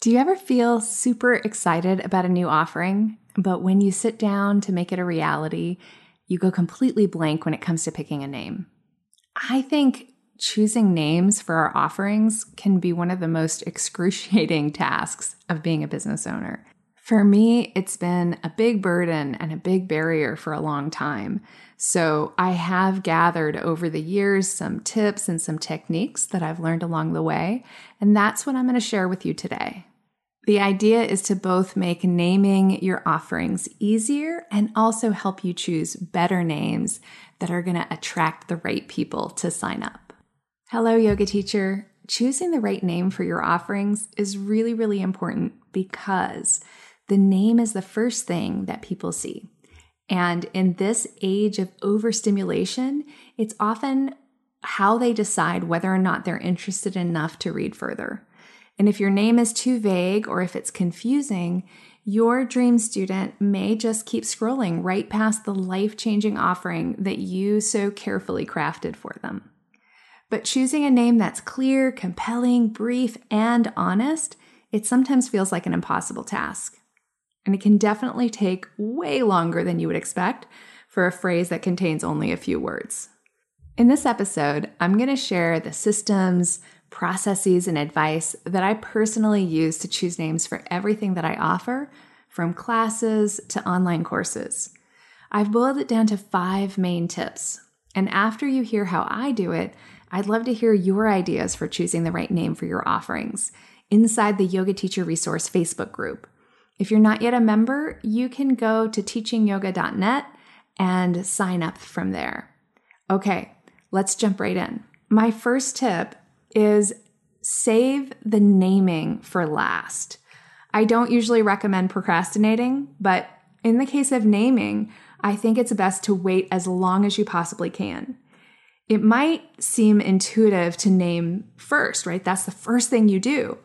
Do you ever feel super excited about a new offering, but when you sit down to make it a reality, you go completely blank when it comes to picking a name? I think choosing names for our offerings can be one of the most excruciating tasks of being a business owner. For me, it's been a big burden and a big barrier for a long time. So, I have gathered over the years some tips and some techniques that I've learned along the way, and that's what I'm going to share with you today. The idea is to both make naming your offerings easier and also help you choose better names that are going to attract the right people to sign up. Hello, yoga teacher. Choosing the right name for your offerings is really, really important because the name is the first thing that people see. And in this age of overstimulation, it's often how they decide whether or not they're interested enough to read further. And if your name is too vague or if it's confusing, your dream student may just keep scrolling right past the life changing offering that you so carefully crafted for them. But choosing a name that's clear, compelling, brief, and honest, it sometimes feels like an impossible task and it can definitely take way longer than you would expect for a phrase that contains only a few words. In this episode, I'm going to share the systems, processes, and advice that I personally use to choose names for everything that I offer, from classes to online courses. I've boiled it down to five main tips. And after you hear how I do it, I'd love to hear your ideas for choosing the right name for your offerings inside the Yoga Teacher Resource Facebook group. If you're not yet a member, you can go to teachingyoga.net and sign up from there. Okay, let's jump right in. My first tip is save the naming for last. I don't usually recommend procrastinating, but in the case of naming, I think it's best to wait as long as you possibly can. It might seem intuitive to name first, right? That's the first thing you do.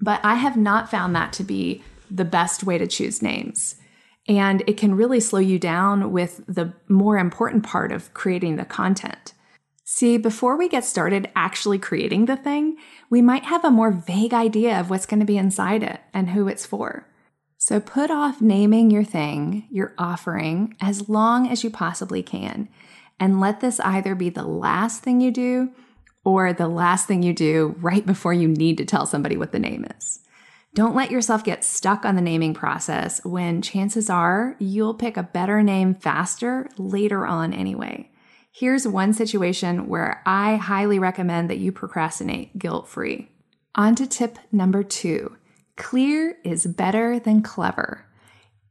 But I have not found that to be the best way to choose names. And it can really slow you down with the more important part of creating the content. See, before we get started actually creating the thing, we might have a more vague idea of what's going to be inside it and who it's for. So put off naming your thing, your offering, as long as you possibly can. And let this either be the last thing you do or the last thing you do right before you need to tell somebody what the name is. Don't let yourself get stuck on the naming process when chances are you'll pick a better name faster later on anyway. Here's one situation where I highly recommend that you procrastinate guilt free. On to tip number two clear is better than clever.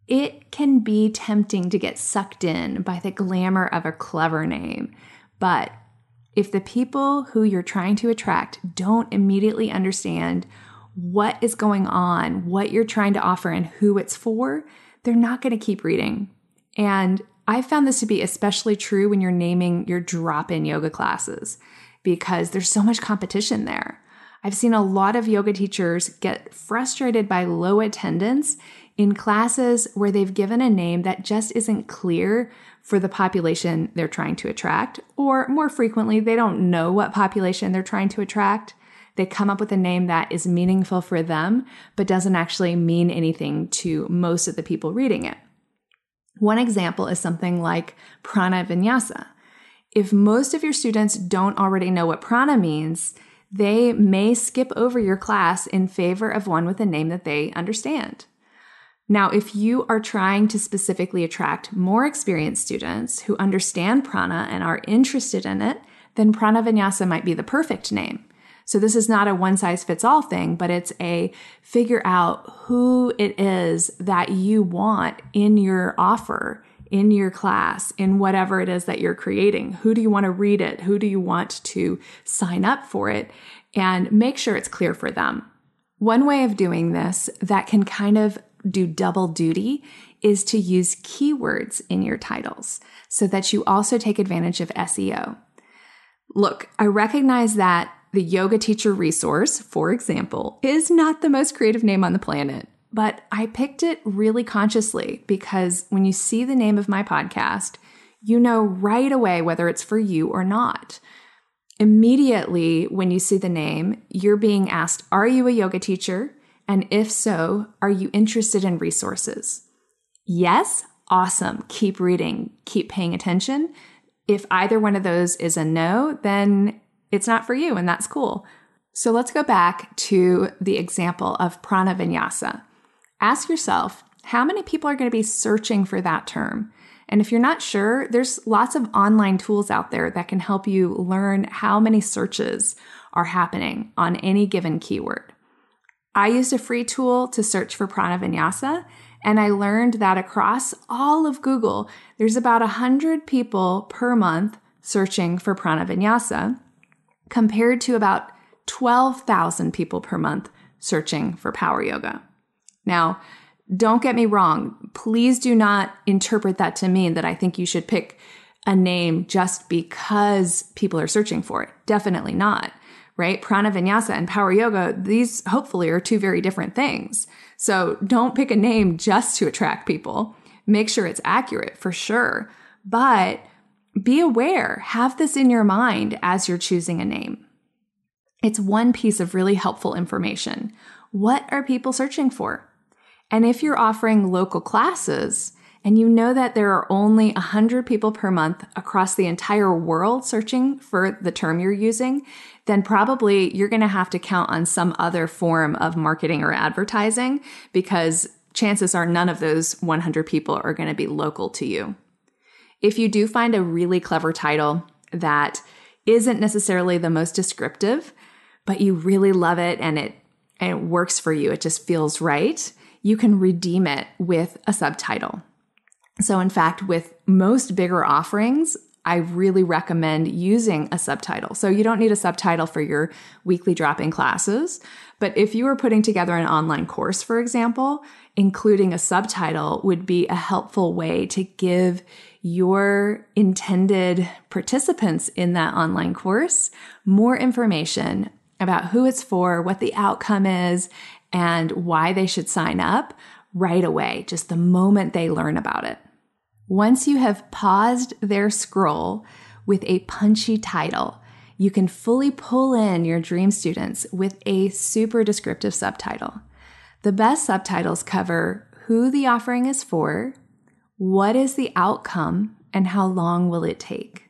It can be tempting to get sucked in by the glamour of a clever name, but if the people who you're trying to attract don't immediately understand what is going on, what you're trying to offer, and who it's for, they're not going to keep reading. And I found this to be especially true when you're naming your drop in yoga classes because there's so much competition there. I've seen a lot of yoga teachers get frustrated by low attendance in classes where they've given a name that just isn't clear for the population they're trying to attract, or more frequently, they don't know what population they're trying to attract. They come up with a name that is meaningful for them, but doesn't actually mean anything to most of the people reading it. One example is something like prana vinyasa. If most of your students don't already know what prana means, they may skip over your class in favor of one with a name that they understand. Now, if you are trying to specifically attract more experienced students who understand prana and are interested in it, then prana vinyasa might be the perfect name. So this is not a one size fits all thing, but it's a figure out who it is that you want in your offer, in your class, in whatever it is that you're creating. Who do you want to read it? Who do you want to sign up for it? And make sure it's clear for them. One way of doing this that can kind of do double duty is to use keywords in your titles so that you also take advantage of SEO. Look, I recognize that the yoga teacher resource, for example, is not the most creative name on the planet, but I picked it really consciously because when you see the name of my podcast, you know right away whether it's for you or not. Immediately, when you see the name, you're being asked, Are you a yoga teacher? And if so, are you interested in resources? Yes, awesome. Keep reading, keep paying attention. If either one of those is a no, then it's not for you, and that's cool. So let's go back to the example of prana vinyasa. Ask yourself, how many people are going to be searching for that term? And if you're not sure, there's lots of online tools out there that can help you learn how many searches are happening on any given keyword. I used a free tool to search for prana vinyasa, and I learned that across all of Google, there's about 100 people per month searching for prana vinyasa, compared to about 12,000 people per month searching for power yoga. Now, don't get me wrong. Please do not interpret that to mean that I think you should pick a name just because people are searching for it. Definitely not, right? Prana Vinyasa and Power Yoga, these hopefully are two very different things. So don't pick a name just to attract people. Make sure it's accurate for sure. But be aware, have this in your mind as you're choosing a name. It's one piece of really helpful information. What are people searching for? And if you're offering local classes and you know that there are only 100 people per month across the entire world searching for the term you're using, then probably you're going to have to count on some other form of marketing or advertising because chances are none of those 100 people are going to be local to you. If you do find a really clever title that isn't necessarily the most descriptive, but you really love it and it and it works for you, it just feels right, you can redeem it with a subtitle. So, in fact, with most bigger offerings, I really recommend using a subtitle. So, you don't need a subtitle for your weekly drop in classes. But if you were putting together an online course, for example, including a subtitle would be a helpful way to give your intended participants in that online course more information about who it's for, what the outcome is, and why they should sign up right away, just the moment they learn about it. Once you have paused their scroll with a punchy title, you can fully pull in your dream students with a super descriptive subtitle. The best subtitles cover who the offering is for, what is the outcome, and how long will it take.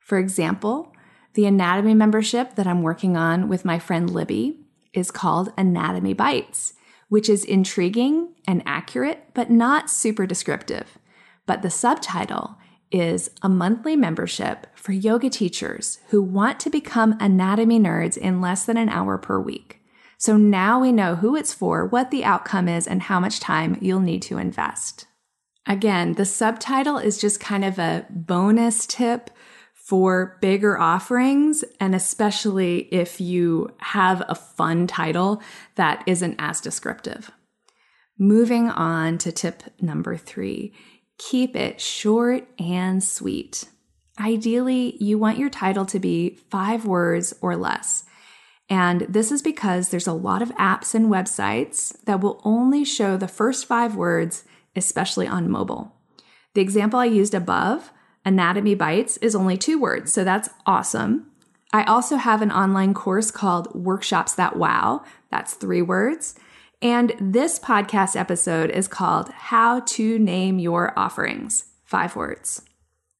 For example, the anatomy membership that I'm working on with my friend Libby is called Anatomy Bites, which is intriguing and accurate, but not super descriptive. But the subtitle is a monthly membership for yoga teachers who want to become anatomy nerds in less than an hour per week. So now we know who it's for, what the outcome is, and how much time you'll need to invest. Again, the subtitle is just kind of a bonus tip for bigger offerings, and especially if you have a fun title that isn't as descriptive. Moving on to tip number three keep it short and sweet. Ideally, you want your title to be five words or less. And this is because there's a lot of apps and websites that will only show the first five words, especially on mobile. The example I used above Anatomy Bites is only two words, so that's awesome. I also have an online course called Workshops That Wow. That's three words. And this podcast episode is called How to Name Your Offerings. Five words.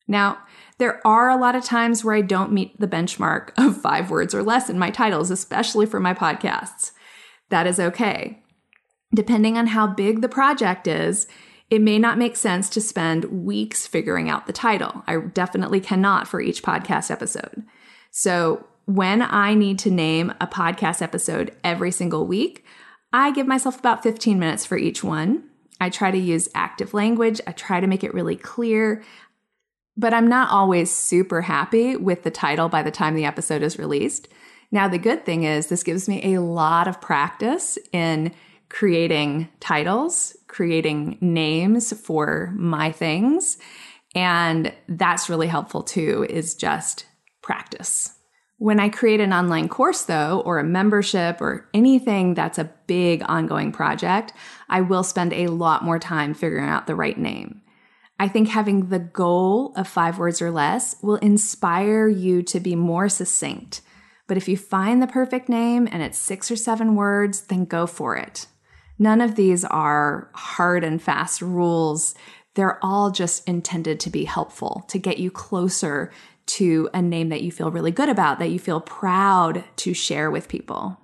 Now, there are a lot of times where I don't meet the benchmark of five words or less in my titles, especially for my podcasts. That is okay. Depending on how big the project is, it may not make sense to spend weeks figuring out the title. I definitely cannot for each podcast episode. So when I need to name a podcast episode every single week, I give myself about 15 minutes for each one. I try to use active language. I try to make it really clear, but I'm not always super happy with the title by the time the episode is released. Now, the good thing is, this gives me a lot of practice in creating titles, creating names for my things. And that's really helpful too, is just practice. When I create an online course, though, or a membership or anything that's a big ongoing project, I will spend a lot more time figuring out the right name. I think having the goal of five words or less will inspire you to be more succinct. But if you find the perfect name and it's six or seven words, then go for it. None of these are hard and fast rules. They're all just intended to be helpful, to get you closer to a name that you feel really good about, that you feel proud to share with people.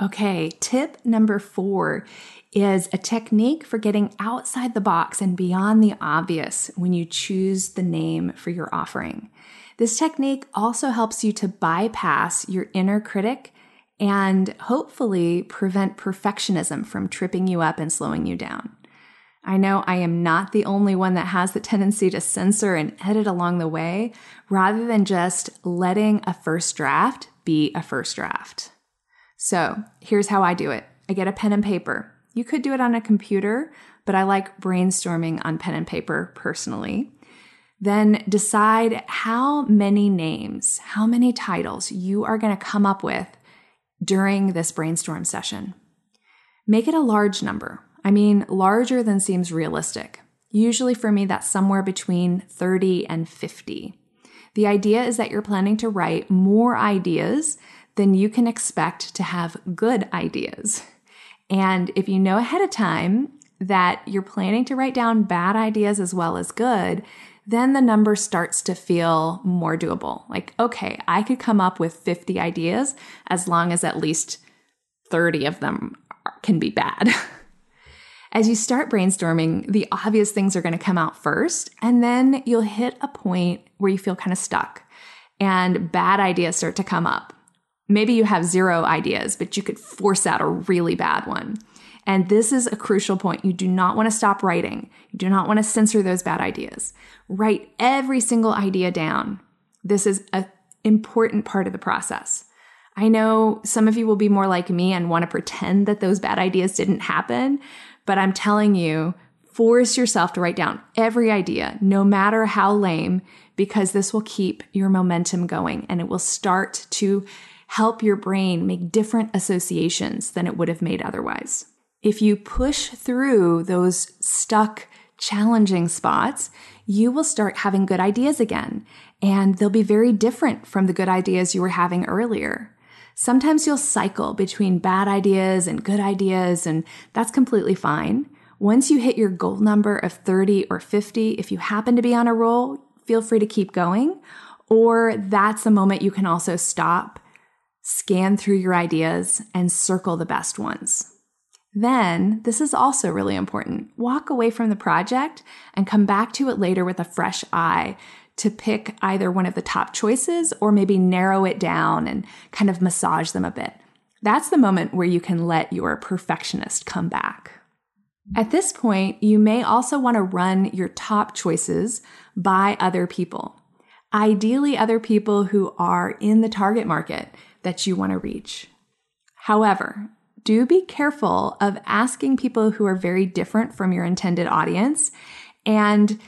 Okay, tip number four is a technique for getting outside the box and beyond the obvious when you choose the name for your offering. This technique also helps you to bypass your inner critic and hopefully prevent perfectionism from tripping you up and slowing you down. I know I am not the only one that has the tendency to censor and edit along the way rather than just letting a first draft be a first draft. So here's how I do it I get a pen and paper. You could do it on a computer, but I like brainstorming on pen and paper personally. Then decide how many names, how many titles you are going to come up with during this brainstorm session. Make it a large number. I mean, larger than seems realistic. Usually for me, that's somewhere between 30 and 50. The idea is that you're planning to write more ideas than you can expect to have good ideas. And if you know ahead of time that you're planning to write down bad ideas as well as good, then the number starts to feel more doable. Like, okay, I could come up with 50 ideas as long as at least 30 of them can be bad. As you start brainstorming, the obvious things are going to come out first, and then you'll hit a point where you feel kind of stuck and bad ideas start to come up. Maybe you have zero ideas, but you could force out a really bad one. And this is a crucial point. You do not want to stop writing. You do not want to censor those bad ideas. Write every single idea down. This is an important part of the process. I know some of you will be more like me and want to pretend that those bad ideas didn't happen, but I'm telling you, force yourself to write down every idea, no matter how lame, because this will keep your momentum going and it will start to help your brain make different associations than it would have made otherwise. If you push through those stuck, challenging spots, you will start having good ideas again, and they'll be very different from the good ideas you were having earlier. Sometimes you'll cycle between bad ideas and good ideas, and that's completely fine. Once you hit your goal number of 30 or 50, if you happen to be on a roll, feel free to keep going. Or that's the moment you can also stop, scan through your ideas, and circle the best ones. Then, this is also really important. Walk away from the project and come back to it later with a fresh eye to pick either one of the top choices or maybe narrow it down and kind of massage them a bit. That's the moment where you can let your perfectionist come back. At this point, you may also want to run your top choices by other people. Ideally, other people who are in the target market that you want to reach. However, do be careful of asking people who are very different from your intended audience and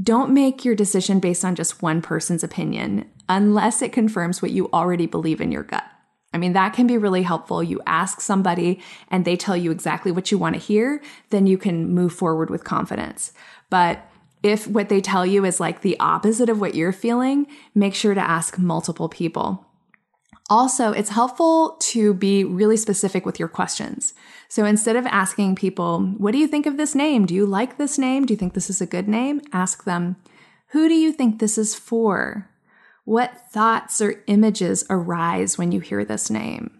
don't make your decision based on just one person's opinion unless it confirms what you already believe in your gut. I mean, that can be really helpful. You ask somebody and they tell you exactly what you want to hear, then you can move forward with confidence. But if what they tell you is like the opposite of what you're feeling, make sure to ask multiple people. Also, it's helpful to be really specific with your questions. So instead of asking people, what do you think of this name? Do you like this name? Do you think this is a good name? Ask them, who do you think this is for? What thoughts or images arise when you hear this name?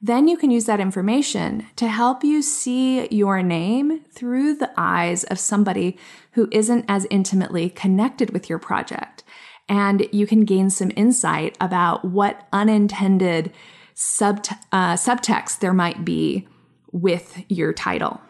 Then you can use that information to help you see your name through the eyes of somebody who isn't as intimately connected with your project and you can gain some insight about what unintended sub- uh, subtext there might be with your title.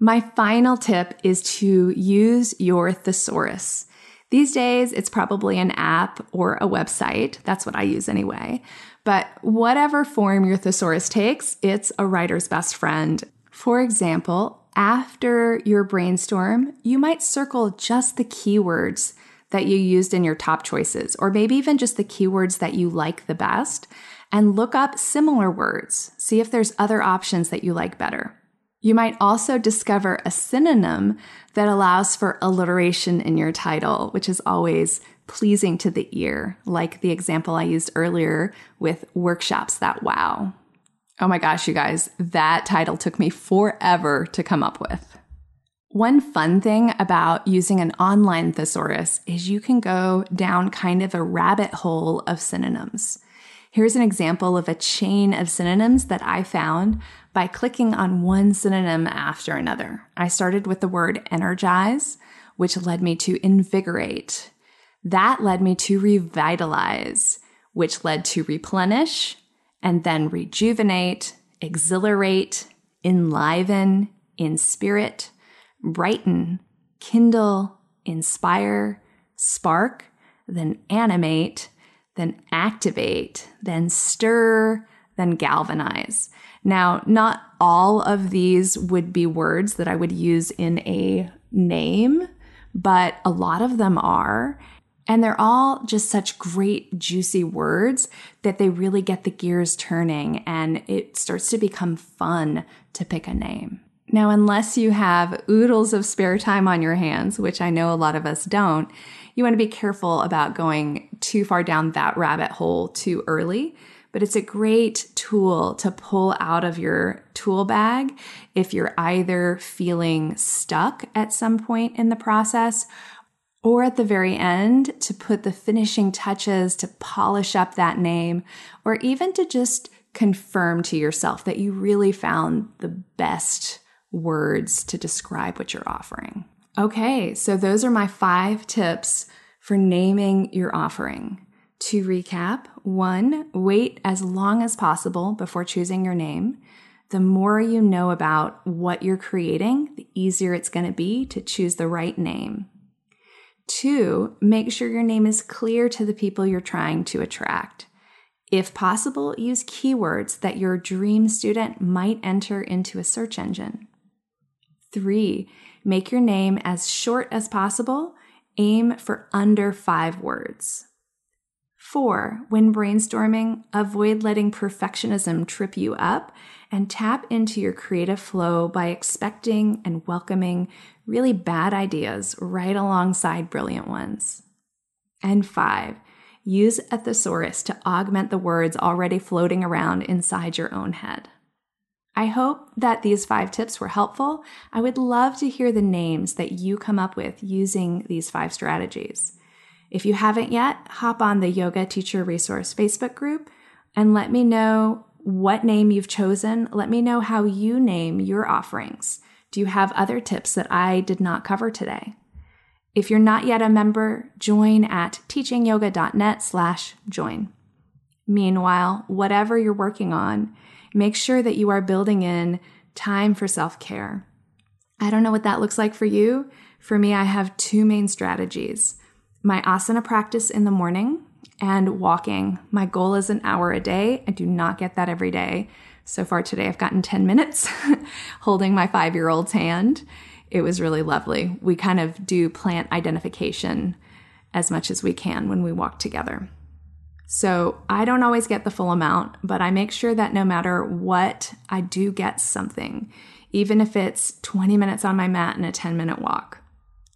My final tip is to use your thesaurus. These days, it's probably an app or a website. That's what I use anyway. But whatever form your thesaurus takes, it's a writer's best friend For example, after your brainstorm, you might circle just the keywords that you used in your top choices, or maybe even just the keywords that you like the best, and look up similar words. See if there's other options that you like better. You might also discover a synonym that allows for alliteration in your title, which is always pleasing to the ear, like the example I used earlier with workshops that wow. Oh my gosh, you guys, that title took me forever to come up with. One fun thing about using an online thesaurus is you can go down kind of a rabbit hole of synonyms. Here's an example of a chain of synonyms that I found by clicking on one synonym after another. I started with the word energize, which led me to invigorate. That led me to revitalize, which led to replenish, and then rejuvenate, exhilarate, enliven, inspirit, brighten, kindle, inspire, spark, then animate, then activate, then stir, then galvanize. Now, not all of these would be words that I would use in a name, but a lot of them are. And they're all just such great, juicy words that they really get the gears turning and it starts to become fun to pick a name. Now, unless you have oodles of spare time on your hands, which I know a lot of us don't, you want to be careful about going too far down that rabbit hole too early. But it's a great tool to pull out of your tool bag if you're either feeling stuck at some point in the process or at the very end to put the finishing touches to polish up that name, or even to just confirm to yourself that you really found the best words to describe what you're offering. Okay, so those are my five tips for naming your offering. To recap, one, wait as long as possible before choosing your name. The more you know about what you're creating, the easier it's going to be to choose the right name. Two, make sure your name is clear to the people you're trying to attract. If possible, use keywords that your dream student might enter into a search engine. Three, make your name as short as possible. Aim for under five words. Four, when brainstorming, avoid letting perfectionism trip you up and tap into your creative flow by expecting and welcoming really bad ideas right alongside brilliant ones. And five, use a thesaurus to augment the words already floating around inside your own head. I hope that these five tips were helpful. I would love to hear the names that you come up with using these five strategies. If you haven't yet, hop on the Yoga Teacher Resource Facebook group and let me know what name you've chosen. Let me know how you name your offerings. Do you have other tips that I did not cover today? If you're not yet a member, join at teachingyoga.net slash join. Meanwhile, whatever you're working on, make sure that you are building in time for self care. I don't know what that looks like for you. For me, I have two main strategies my asana practice in the morning and walking. My goal is an hour a day. I do not get that every day. So far today, I've gotten 10 minutes holding my five year old's hand. It was really lovely. We kind of do plant identification as much as we can when we walk together. So I don't always get the full amount, but I make sure that no matter what, I do get something, even if it's 20 minutes on my mat and a 10 minute walk.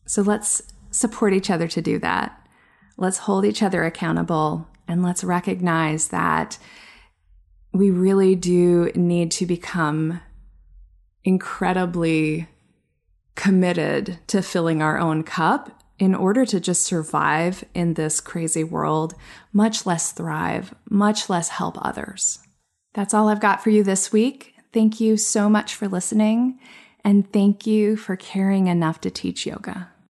So let's support each other to do that. Let's hold each other accountable and let's recognize that we really do need to become incredibly committed to filling our own cup in order to just survive in this crazy world, much less thrive, much less help others. That's all I've got for you this week. Thank you so much for listening, and thank you for caring enough to teach yoga.